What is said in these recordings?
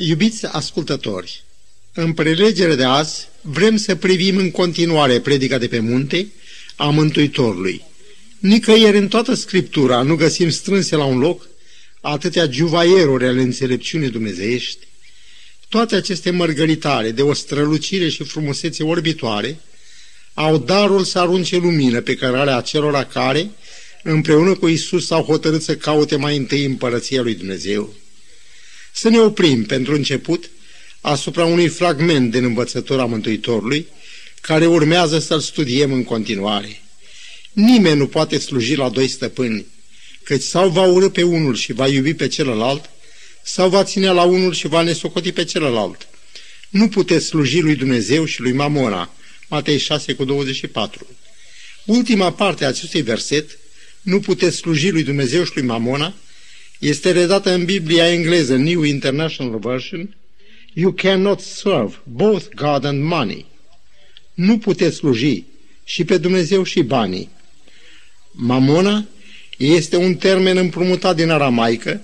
Iubiți ascultători, în prelegere de azi vrem să privim în continuare predica de pe munte a Mântuitorului. Nicăieri în toată Scriptura nu găsim strânse la un loc atâtea juvaieruri ale înțelepciunii dumnezeiești. Toate aceste mărgăritare de o strălucire și frumusețe orbitoare au darul să arunce lumină pe cărarea acelora care, împreună cu Isus, s-au hotărât să caute mai întâi împărăția lui Dumnezeu. Să ne oprim, pentru început, asupra unui fragment din învățătura Mântuitorului, care urmează să-l studiem în continuare. Nimeni nu poate sluji la doi stăpâni, căci sau va urâ pe unul și va iubi pe celălalt, sau va ține la unul și va nesocoti pe celălalt. Nu puteți sluji lui Dumnezeu și lui Mamona. Matei 6 cu 24. Ultima parte a acestui verset, nu puteți sluji lui Dumnezeu și lui Mamona, este redată în Biblia engleză, New International Version, You cannot serve both God and money. Nu puteți sluji și pe Dumnezeu și banii. Mamona este un termen împrumutat din aramaică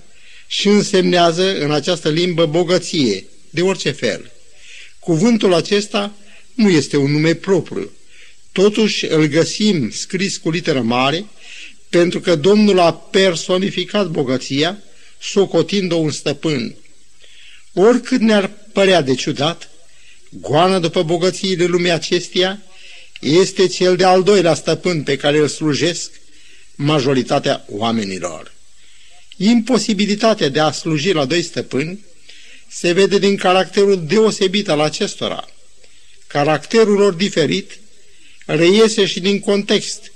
și însemnează în această limbă bogăție, de orice fel. Cuvântul acesta nu este un nume propriu. Totuși îl găsim scris cu literă mare pentru că Domnul a personificat bogăția, socotind-o un stăpân. Oricât ne-ar părea de ciudat, goana după bogățiile lumii acesteia este cel de-al doilea stăpân pe care îl slujesc majoritatea oamenilor. Imposibilitatea de a sluji la doi stăpâni se vede din caracterul deosebit al acestora. Caracterul lor diferit reiese și din context.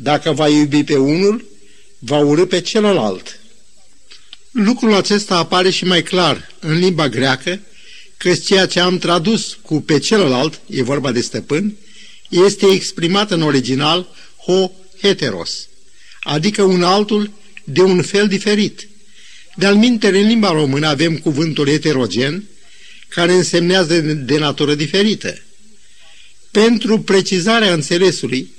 Dacă va iubi pe unul, va urâ pe celălalt. Lucrul acesta apare și mai clar în limba greacă, că ceea ce am tradus cu pe celălalt, e vorba de stăpân, este exprimat în original ho heteros, adică un altul de un fel diferit. De-al în limba română avem cuvântul heterogen, care însemnează de natură diferită. Pentru precizarea înțelesului,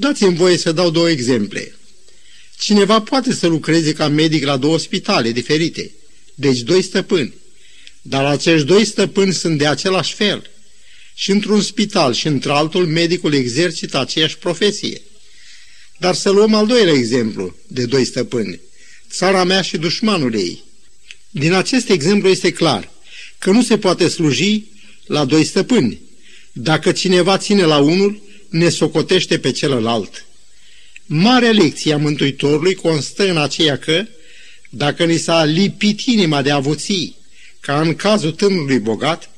dați-mi voie să dau două exemple. Cineva poate să lucreze ca medic la două spitale diferite, deci doi stăpâni, dar acești doi stăpâni sunt de același fel. Și într-un spital și într-altul, medicul exercită aceeași profesie. Dar să luăm al doilea exemplu de doi stăpâni, țara mea și dușmanul ei. Din acest exemplu este clar că nu se poate sluji la doi stăpâni. Dacă cineva ține la unul, ne socotește pe celălalt. Marea lecție a Mântuitorului constă în aceea că, dacă ni s-a lipit inima de avuții, ca în cazul tânărului bogat,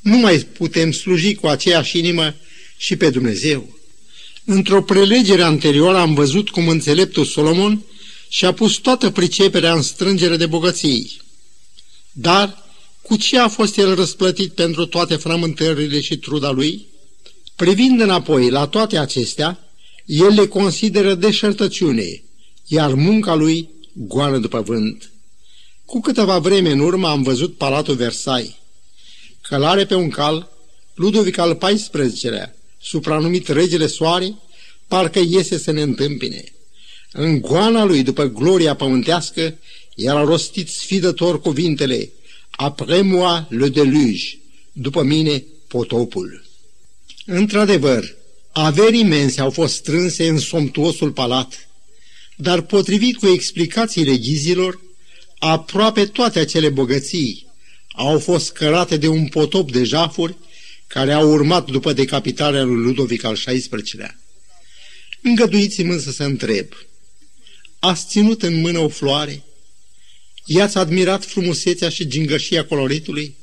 nu mai putem sluji cu aceeași inimă și pe Dumnezeu. Într-o prelegere anterioară am văzut cum înțeleptul Solomon și-a pus toată priceperea în strângere de bogății. Dar cu ce a fost el răsplătit pentru toate frământările și truda lui? Privind înapoi la toate acestea, el le consideră deșertăciune, iar munca lui goană după vânt. Cu câteva vreme în urmă am văzut Palatul Versailles. Călare pe un cal, Ludovic al XIV-lea, supranumit Regele Soare, parcă iese să ne întâmpine. În goana lui, după gloria pământească, era rostit sfidător cuvintele Après moi le deluge, după mine potopul. Într-adevăr, averi imense au fost strânse în somptuosul palat, dar potrivit cu explicațiile ghizilor, aproape toate acele bogății au fost cărate de un potop de jafuri care au urmat după decapitarea lui Ludovic al XVI-lea. Îngăduiți-mi însă să întreb, ați ținut în mână o floare? I-ați admirat frumusețea și gingășia coloritului?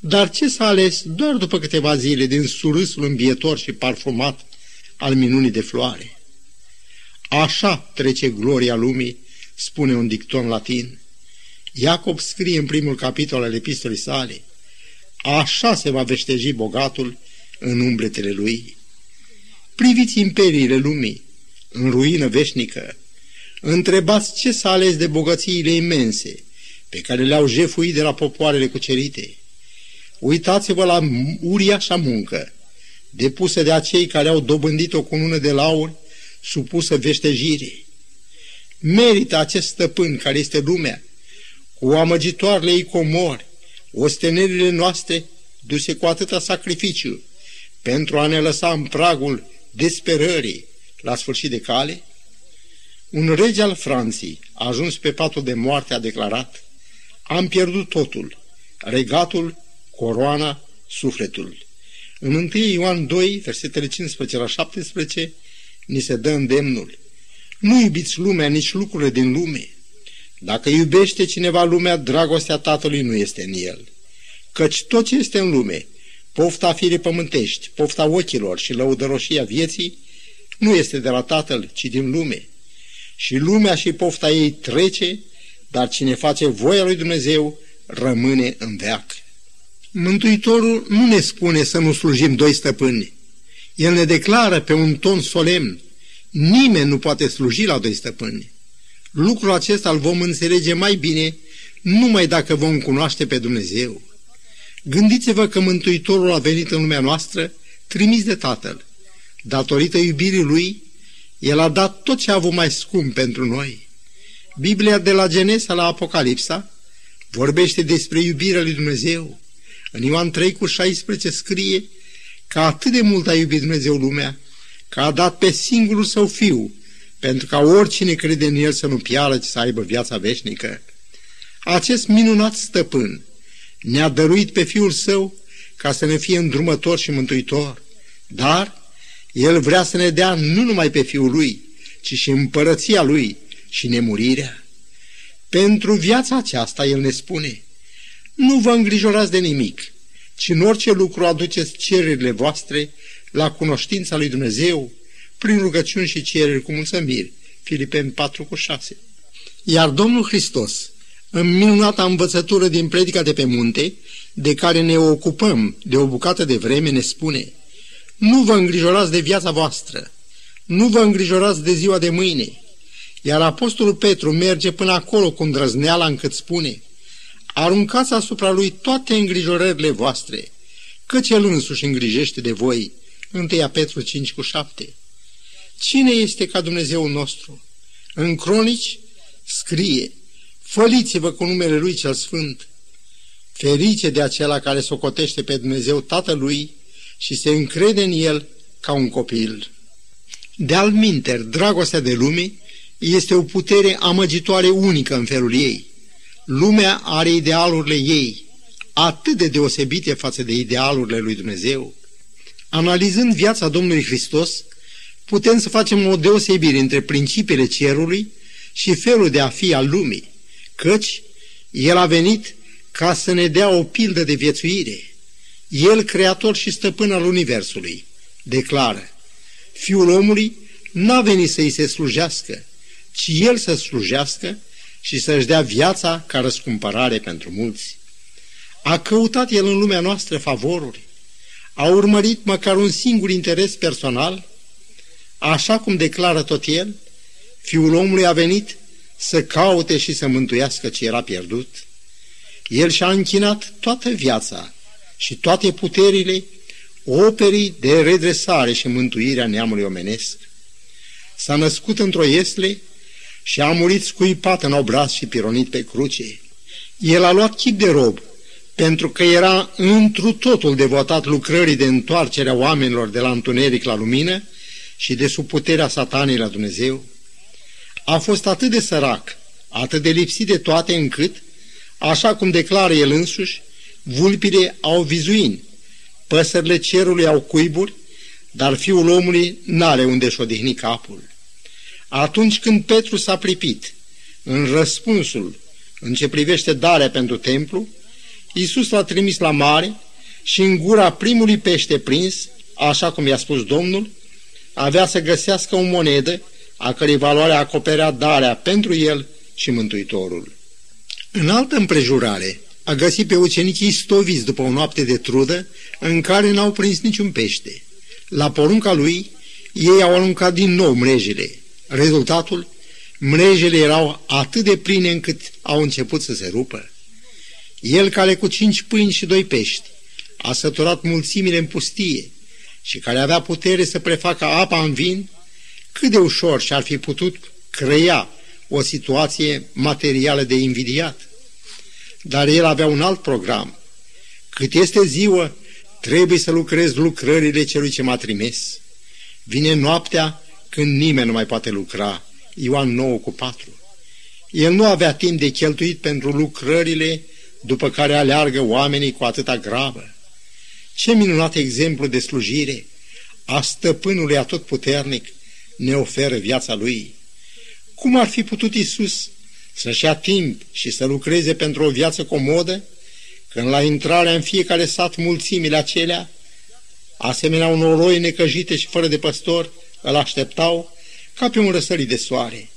Dar ce s-a ales doar după câteva zile din surâsul îmbietor și parfumat al minunii de floare? Așa trece gloria lumii, spune un dicton latin. Iacob scrie în primul capitol al epistolei sale, Așa se va veșteji bogatul în umbletele lui. Priviți imperiile lumii, în ruină veșnică. Întrebați ce s-a ales de bogățiile imense pe care le-au jefuit de la popoarele cucerite. Uitați-vă la uriașa muncă, depusă de acei care au dobândit o cunună de lauri supusă veștejire. Merită acest stăpân care este lumea, cu amăgitoarele ei comori, ostenerile noastre duse cu atâta sacrificiu pentru a ne lăsa în pragul desperării la sfârșit de cale? Un rege al Franței, ajuns pe patul de moarte, a declarat Am pierdut totul, regatul, coroana, sufletul. În 1 Ioan 2, versetele 15 la 17, ni se dă îndemnul. Nu iubiți lumea, nici lucrurile din lume. Dacă iubește cineva lumea, dragostea Tatălui nu este în el. Căci tot ce este în lume, pofta firii pământești, pofta ochilor și lăudăroșia vieții, nu este de la Tatăl, ci din lume. Și lumea și pofta ei trece, dar cine face voia lui Dumnezeu rămâne în veac. Mântuitorul nu ne spune să nu slujim doi stăpâni. El ne declară pe un ton solemn, nimeni nu poate sluji la doi stăpâni. Lucrul acesta îl vom înțelege mai bine numai dacă vom cunoaște pe Dumnezeu. Gândiți-vă că Mântuitorul a venit în lumea noastră trimis de Tatăl. Datorită iubirii Lui, El a dat tot ce a avut mai scump pentru noi. Biblia de la Genesa la Apocalipsa vorbește despre iubirea lui Dumnezeu. În Ioan 3 cu 16 scrie că atât de mult a iubit Dumnezeu lumea, că a dat pe singurul său fiu, pentru ca oricine crede în el să nu piară, ci să aibă viața veșnică. Acest minunat stăpân ne-a dăruit pe fiul său ca să ne fie îndrumător și mântuitor, dar el vrea să ne dea nu numai pe fiul lui, ci și împărăția lui și nemurirea. Pentru viața aceasta el ne spune, nu vă îngrijorați de nimic, ci în orice lucru aduceți cererile voastre la cunoștința lui Dumnezeu, prin rugăciuni și cereri cu mulțumiri. Filipeni 4 cu 6. Iar Domnul Hristos, în minunata învățătură din predica de pe munte, de care ne ocupăm de o bucată de vreme, ne spune Nu vă îngrijorați de viața voastră, nu vă îngrijorați de ziua de mâine. Iar Apostolul Petru merge până acolo cu îndrăzneala încât spune Aruncați asupra lui toate îngrijorările voastre, căci el însuși îngrijește de voi. 1 Petru 5 cu 7 Cine este ca Dumnezeu nostru? În cronici scrie, făliți-vă cu numele Lui cel Sfânt. Ferice de acela care socotește pe Dumnezeu Tatălui și se încrede în El ca un copil. De-al minter, dragostea de lume este o putere amăgitoare unică în felul ei. Lumea are idealurile ei, atât de deosebite față de idealurile lui Dumnezeu. Analizând viața Domnului Hristos, putem să facem o deosebire între principiile cerului și felul de a fi al lumii, căci El a venit ca să ne dea o pildă de viețuire. El, creator și stăpân al Universului, declară, Fiul omului n-a venit să-i se slujească, ci El să slujească și să-și dea viața ca răscumpărare pentru mulți. A căutat El în lumea noastră favoruri, a urmărit măcar un singur interes personal, Așa cum declară tot el, fiul omului a venit să caute și să mântuiască ce era pierdut. El și-a închinat toată viața și toate puterile operii de redresare și mântuire a neamului omenesc. S-a născut într-o iesle și a murit scuipat în obraz și pironit pe cruce. El a luat chip de rob, pentru că era întru totul devotat lucrării de întoarcere a oamenilor de la întuneric la lumină și de sub puterea satanei la Dumnezeu, a fost atât de sărac, atât de lipsit de toate încât, așa cum declară el însuși, vulpile au vizuini, păsările cerului au cuiburi, dar fiul omului n-are unde-și odihni capul. Atunci când Petru s-a pripit în răspunsul în ce privește darea pentru templu, Iisus l-a trimis la mare și în gura primului pește prins, așa cum i-a spus Domnul, avea să găsească o monedă a cărei valoare acoperea darea pentru el și Mântuitorul. În altă împrejurare, a găsit pe ucenicii stoviți după o noapte de trudă în care n-au prins niciun pește. La porunca lui, ei au aruncat din nou mrejele. Rezultatul? Mrejele erau atât de pline încât au început să se rupă. El care cu cinci pâini și doi pești a săturat mulțimile în pustie, și care avea putere să prefacă apa în vin, cât de ușor și-ar fi putut crea o situație materială de invidiat. dar el avea un alt program. Cât este ziua, trebuie să lucrez lucrările celui ce m-a trimis. Vine noaptea când nimeni nu mai poate lucra. Ioan 9 cu 4. El nu avea timp de cheltuit pentru lucrările după care aleargă oamenii cu atâta gravă. Ce minunat exemplu de slujire a stăpânului atotputernic ne oferă viața lui. Cum ar fi putut Isus să-și ia timp și să lucreze pentru o viață comodă, când la intrarea în fiecare sat mulțimile acelea, asemenea unor roi necăjite și fără de păstor, îl așteptau ca pe un răsărit de soare.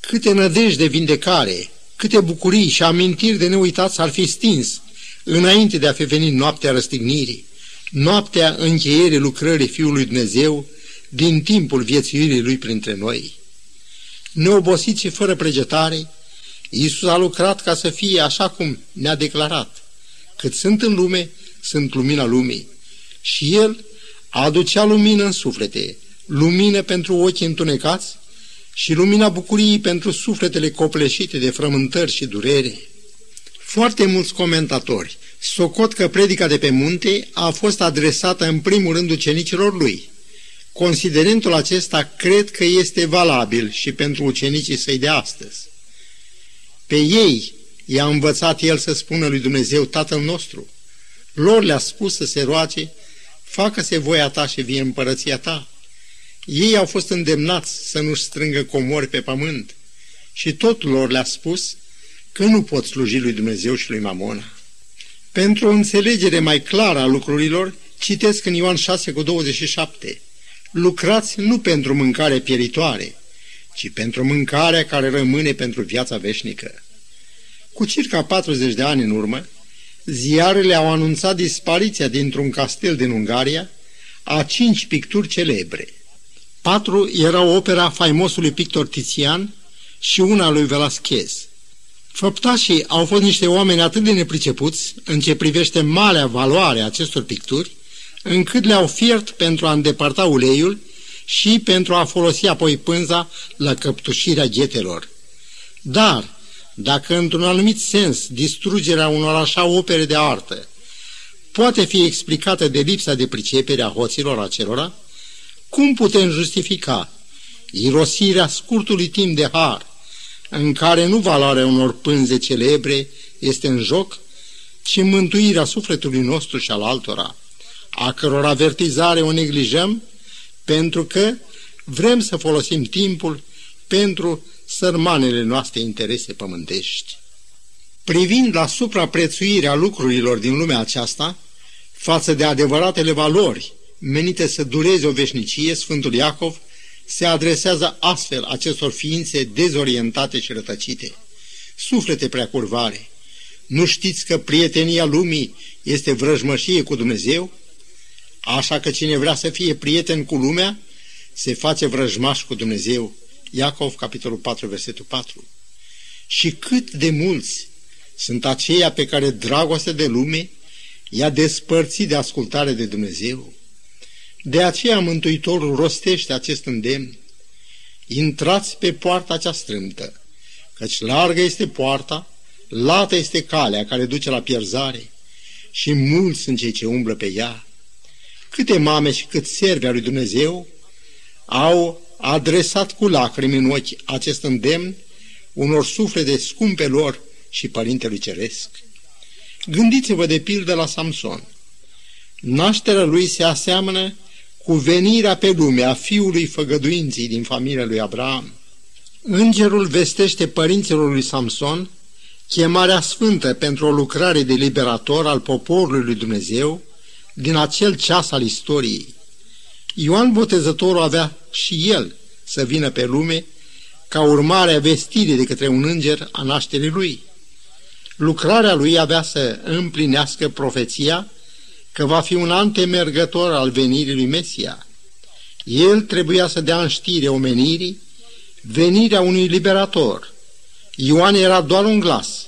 Câte nădejde de vindecare, câte bucurii și amintiri de neuitat ar fi stins înainte de a fi venit noaptea răstignirii, noaptea încheierii lucrării Fiului Dumnezeu din timpul viețuirii Lui printre noi. Neobosit și fără pregetare, Iisus a lucrat ca să fie așa cum ne-a declarat. Cât sunt în lume, sunt lumina lumii. Și El aducea lumină în suflete, lumină pentru ochii întunecați și lumina bucuriei pentru sufletele copleșite de frământări și durere. Foarte mulți comentatori socot că predica de pe munte a fost adresată în primul rând ucenicilor lui. Considerentul acesta cred că este valabil și pentru ucenicii săi de astăzi. Pe ei i-a învățat el să spună lui Dumnezeu Tatăl nostru. Lor le-a spus să se roage, facă-se voia ta și vie împărăția ta. Ei au fost îndemnați să nu-și strângă comori pe pământ și tot lor le-a spus că nu pot sluji lui Dumnezeu și lui Mamona. Pentru o înțelegere mai clară a lucrurilor, citesc în Ioan 6 cu 27. Lucrați nu pentru mâncare pieritoare, ci pentru mâncarea care rămâne pentru viața veșnică. Cu circa 40 de ani în urmă, ziarele au anunțat dispariția dintr-un castel din Ungaria a cinci picturi celebre. Patru erau opera faimosului pictor Tizian și una lui Velasquez. Făptașii au fost niște oameni atât de nepricepuți în ce privește marea valoare a acestor picturi, încât le-au fiert pentru a îndepărta uleiul și pentru a folosi apoi pânza la căptușirea ghetelor. Dar, dacă într-un anumit sens distrugerea unor așa opere de artă poate fi explicată de lipsa de pricepere a hoților acelora, cum putem justifica irosirea scurtului timp de har în care nu valoarea unor pânze celebre este în joc, ci mântuirea sufletului nostru și al altora, a căror avertizare o neglijăm pentru că vrem să folosim timpul pentru sărmanele noastre interese pământești. Privind la supraprețuirea lucrurilor din lumea aceasta, față de adevăratele valori menite să dureze o veșnicie, Sfântul Iacov se adresează astfel acestor ființe dezorientate și rătăcite. Suflete prea curvare, nu știți că prietenia lumii este vrăjmășie cu Dumnezeu? Așa că cine vrea să fie prieten cu lumea, se face vrăjmaș cu Dumnezeu. Iacov, capitolul 4, versetul 4. Și cât de mulți sunt aceia pe care dragostea de lume i-a despărțit de ascultare de Dumnezeu. De aceea Mântuitorul rostește acest îndemn. Intrați pe poarta cea strâmtă, căci largă este poarta, lată este calea care duce la pierzare și mulți sunt cei ce umblă pe ea. Câte mame și cât servi lui Dumnezeu au adresat cu lacrimi în ochi acest îndemn unor suflete scumpe lor și Părintelui Ceresc. Gândiți-vă de pildă la Samson. Nașterea lui se aseamănă cu venirea pe lume a fiului făgăduinții din familia lui Abraham. Îngerul vestește părinților lui Samson chemarea sfântă pentru o lucrare de liberator al poporului lui Dumnezeu din acel ceas al istoriei. Ioan Botezătorul avea și el să vină pe lume ca urmare a vestirii de către un înger a nașterii lui. Lucrarea lui avea să împlinească profeția că va fi un antemergător al venirii lui Mesia. El trebuia să dea în știre omenirii venirea unui liberator. Ioan era doar un glas.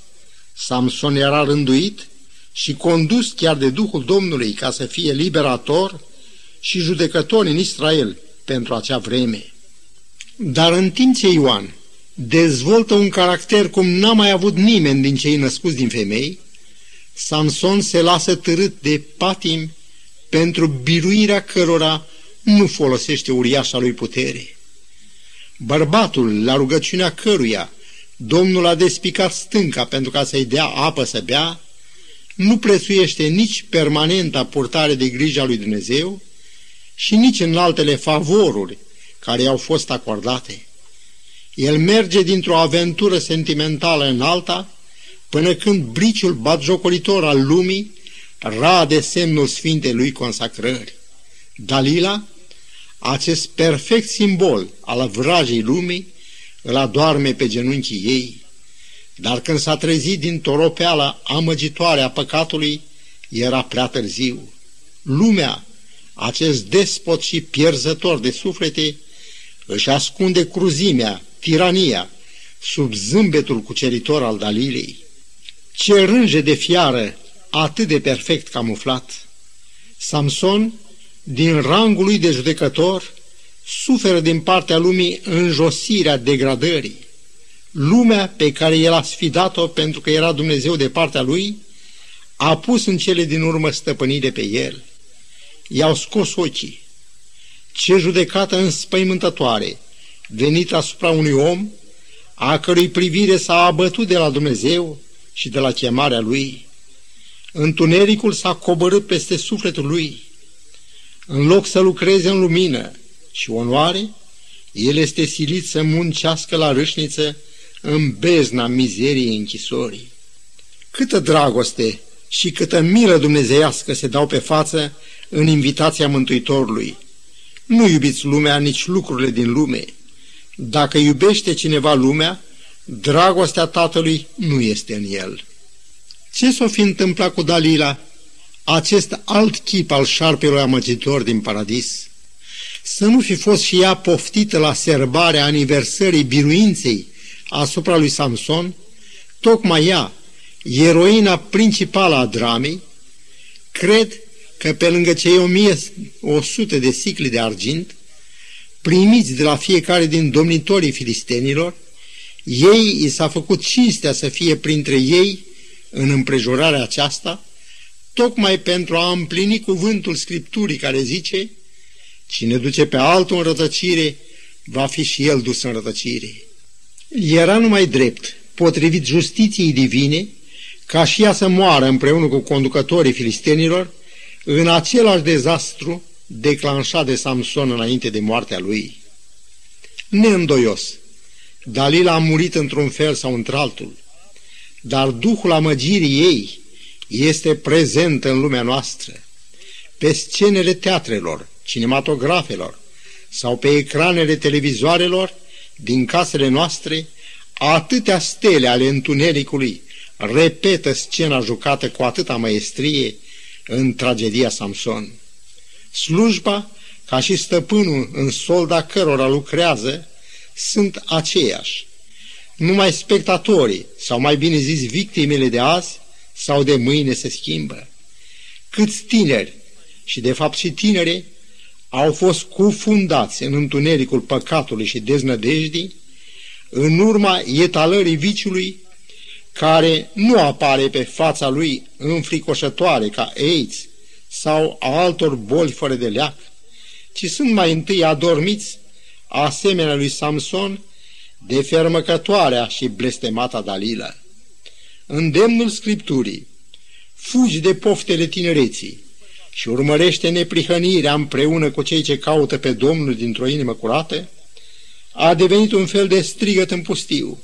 Samson era rânduit și condus chiar de Duhul Domnului ca să fie liberator și judecător în Israel pentru acea vreme. Dar în timp ce Ioan dezvoltă un caracter cum n-a mai avut nimeni din cei născuți din femei, Samson se lasă târât de patim pentru biruirea cărora nu folosește uriașa lui putere. Bărbatul, la rugăciunea căruia Domnul a despicat stânca pentru ca să-i dea apă să bea, nu prețuiește nici permanenta purtare de grijă a lui Dumnezeu și nici în altele favoruri care i-au fost acordate. El merge dintr-o aventură sentimentală în alta, până când briciul batjocolitor al lumii rade semnul sfintei lui consacrări. Dalila, acest perfect simbol al vrajei lumii, îl adorme pe genunchii ei, dar când s-a trezit din toropeala amăgitoare a păcatului, era prea târziu. Lumea, acest despot și pierzător de suflete, își ascunde cruzimea, tirania, sub zâmbetul cuceritor al Dalilei. Ce rânge de fiară, atât de perfect camuflat! Samson, din rangul lui de judecător, suferă din partea lumii înjosirea degradării. Lumea pe care el a sfidat-o pentru că era Dumnezeu de partea lui, a pus în cele din urmă stăpânire pe el. I-au scos ochii. Ce judecată înspăimântătoare, venit asupra unui om, a cărui privire s-a abătut de la Dumnezeu și de la chemarea lui. Întunericul s-a coborât peste sufletul lui. În loc să lucreze în lumină și onoare, el este silit să muncească la râșniță în bezna mizeriei închisorii. Câtă dragoste și câtă milă dumnezeiască se dau pe față în invitația Mântuitorului. Nu iubiți lumea, nici lucrurile din lume. Dacă iubește cineva lumea, dragostea tatălui nu este în el. Ce s-o fi întâmplat cu Dalila, acest alt chip al șarpelui amăgitor din paradis? Să nu fi fost și ea poftită la serbarea aniversării biruinței asupra lui Samson, tocmai ea, eroina principală a dramei, cred că pe lângă cei 1100 de sicli de argint, primiți de la fiecare din domnitorii filistenilor, ei i s-a făcut cinstea să fie printre ei în împrejurarea aceasta, tocmai pentru a împlini cuvântul Scripturii care zice, cine duce pe altul în rătăcire, va fi și el dus în rătăcire. Era numai drept, potrivit justiției divine, ca și ea să moară împreună cu conducătorii filistenilor în același dezastru declanșat de Samson înainte de moartea lui. Neîndoios, Dalila a murit într-un fel sau într-altul, dar duhul amăgirii ei este prezent în lumea noastră, pe scenele teatrelor, cinematografelor sau pe ecranele televizoarelor din casele noastre, atâtea stele ale întunericului repetă scena jucată cu atâta maestrie în tragedia Samson. Slujba, ca și stăpânul în solda cărora lucrează, sunt aceiași. Numai spectatorii, sau mai bine zis victimele de azi sau de mâine se schimbă. Câți tineri, și de fapt și tinere, au fost cufundați în întunericul păcatului și deznădejdii, în urma etalării viciului, care nu apare pe fața lui înfricoșătoare ca AIDS sau a altor boli fără de leac, ci sunt mai întâi adormiți, asemenea lui Samson, de fermăcătoarea și blestemata Dalila. Îndemnul Scripturii, fugi de poftele tinereții și urmărește neprihănirea împreună cu cei ce caută pe Domnul dintr-o inimă curată, a devenit un fel de strigăt în pustiu.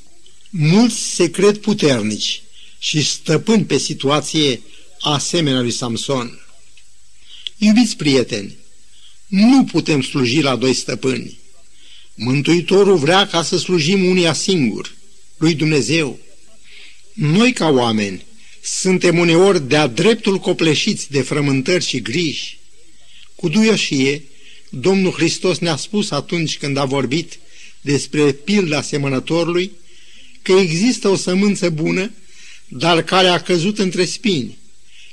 Mulți se cred puternici și stăpâni pe situație asemenea lui Samson. Iubiți prieteni, nu putem sluji la doi stăpâni. Mântuitorul vrea ca să slujim unia singur, lui Dumnezeu. Noi ca oameni suntem uneori de-a dreptul copleșiți de frământări și griji. Cu duioșie, Domnul Hristos ne-a spus atunci când a vorbit despre pilda semănătorului că există o sămânță bună, dar care a căzut între spini.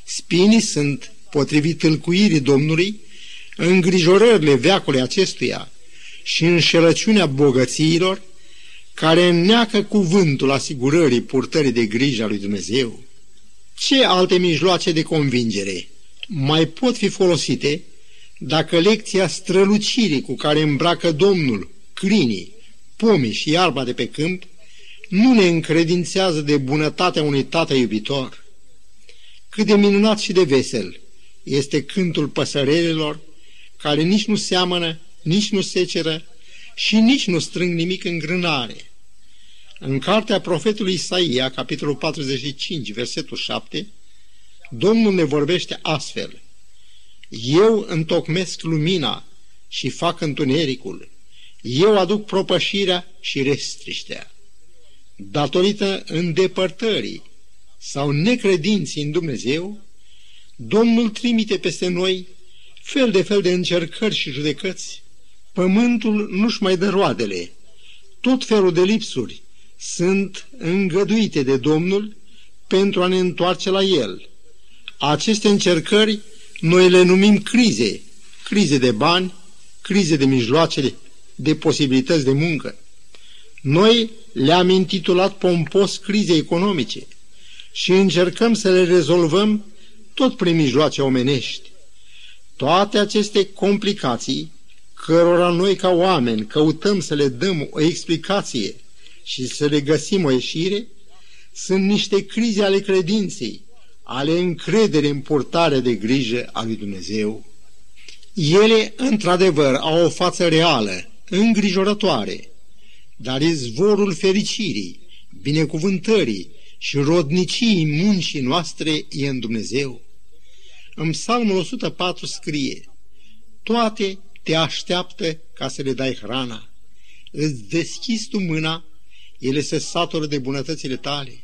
Spinii sunt, potrivit tâlcuirii Domnului, îngrijorările veacului acestuia și înșelăciunea bogățiilor, care înneacă cuvântul asigurării purtării de grijă a lui Dumnezeu? Ce alte mijloace de convingere mai pot fi folosite dacă lecția strălucirii cu care îmbracă Domnul crinii, pomii și iarba de pe câmp nu ne încredințează de bunătatea unui tată iubitor? Cât de minunat și de vesel este cântul păsărelilor care nici nu seamănă, nici nu seceră și nici nu strâng nimic în grânare. În cartea profetului Isaia, capitolul 45, versetul 7, Domnul ne vorbește astfel. Eu întocmesc lumina și fac întunericul. Eu aduc propășirea și restriștea. Datorită îndepărtării sau necredinții în Dumnezeu, Domnul trimite peste noi fel de fel de încercări și judecăți. Pământul nu-și mai dă roadele. Tot felul de lipsuri sunt îngăduite de Domnul pentru a ne întoarce la El. Aceste încercări noi le numim crize, crize de bani, crize de mijloace, de posibilități de muncă. Noi le-am intitulat pompos crize economice și încercăm să le rezolvăm tot prin mijloace omenești. Toate aceste complicații, cărora noi ca oameni căutăm să le dăm o explicație și să le găsim o ieșire, sunt niște crize ale credinței, ale încrederii în purtarea de grijă a lui Dumnezeu. Ele, într-adevăr, au o față reală, îngrijorătoare, dar izvorul fericirii, binecuvântării și rodnicii muncii noastre e în Dumnezeu. În psalmul 104 scrie, toate te așteaptă ca să le dai hrana. Îți deschizi tu mâna, ele se satură de bunătățile tale.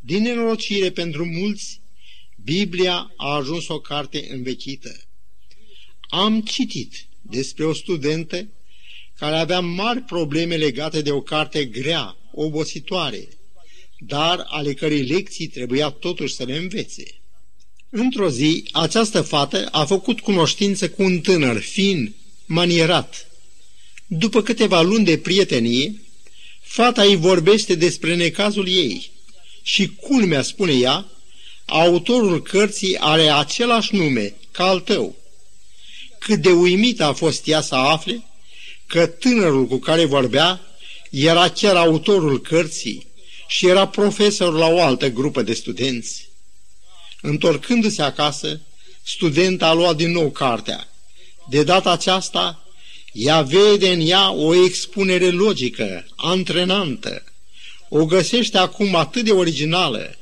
Din nenorocire pentru mulți, Biblia a ajuns o carte învechită. Am citit despre o studentă care avea mari probleme legate de o carte grea, obositoare, dar ale cărei lecții trebuia totuși să le învețe. Într-o zi, această fată a făcut cunoștință cu un tânăr fin, manierat. După câteva luni de prietenie, fata îi vorbește despre necazul ei și, culmea spune ea, autorul cărții are același nume ca al tău. Cât de uimită a fost ea să afle că tânărul cu care vorbea era chiar autorul cărții și era profesor la o altă grupă de studenți. Întorcându-se acasă, studenta a luat din nou cartea. De data aceasta, ea vede în ea o expunere logică, antrenantă. O găsește acum atât de originală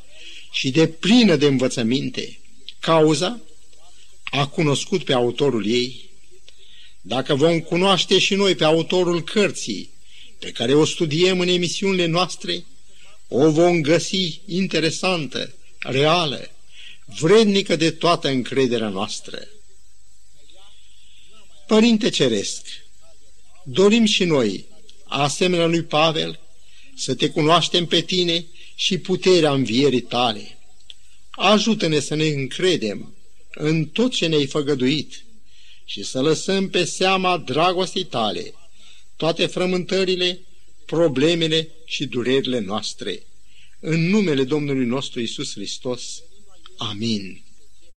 și de plină de învățăminte. Cauza? A cunoscut pe autorul ei. Dacă vom cunoaște și noi pe autorul cărții, pe care o studiem în emisiunile noastre, o vom găsi interesantă, reală, vrednică de toată încrederea noastră. Părinte Ceresc, dorim și noi, asemenea lui Pavel, să te cunoaștem pe tine și puterea învierii tale. Ajută-ne să ne încredem în tot ce ne-ai făgăduit și să lăsăm pe seama dragostei tale toate frământările, problemele și durerile noastre. În numele Domnului nostru Isus Hristos. Amin.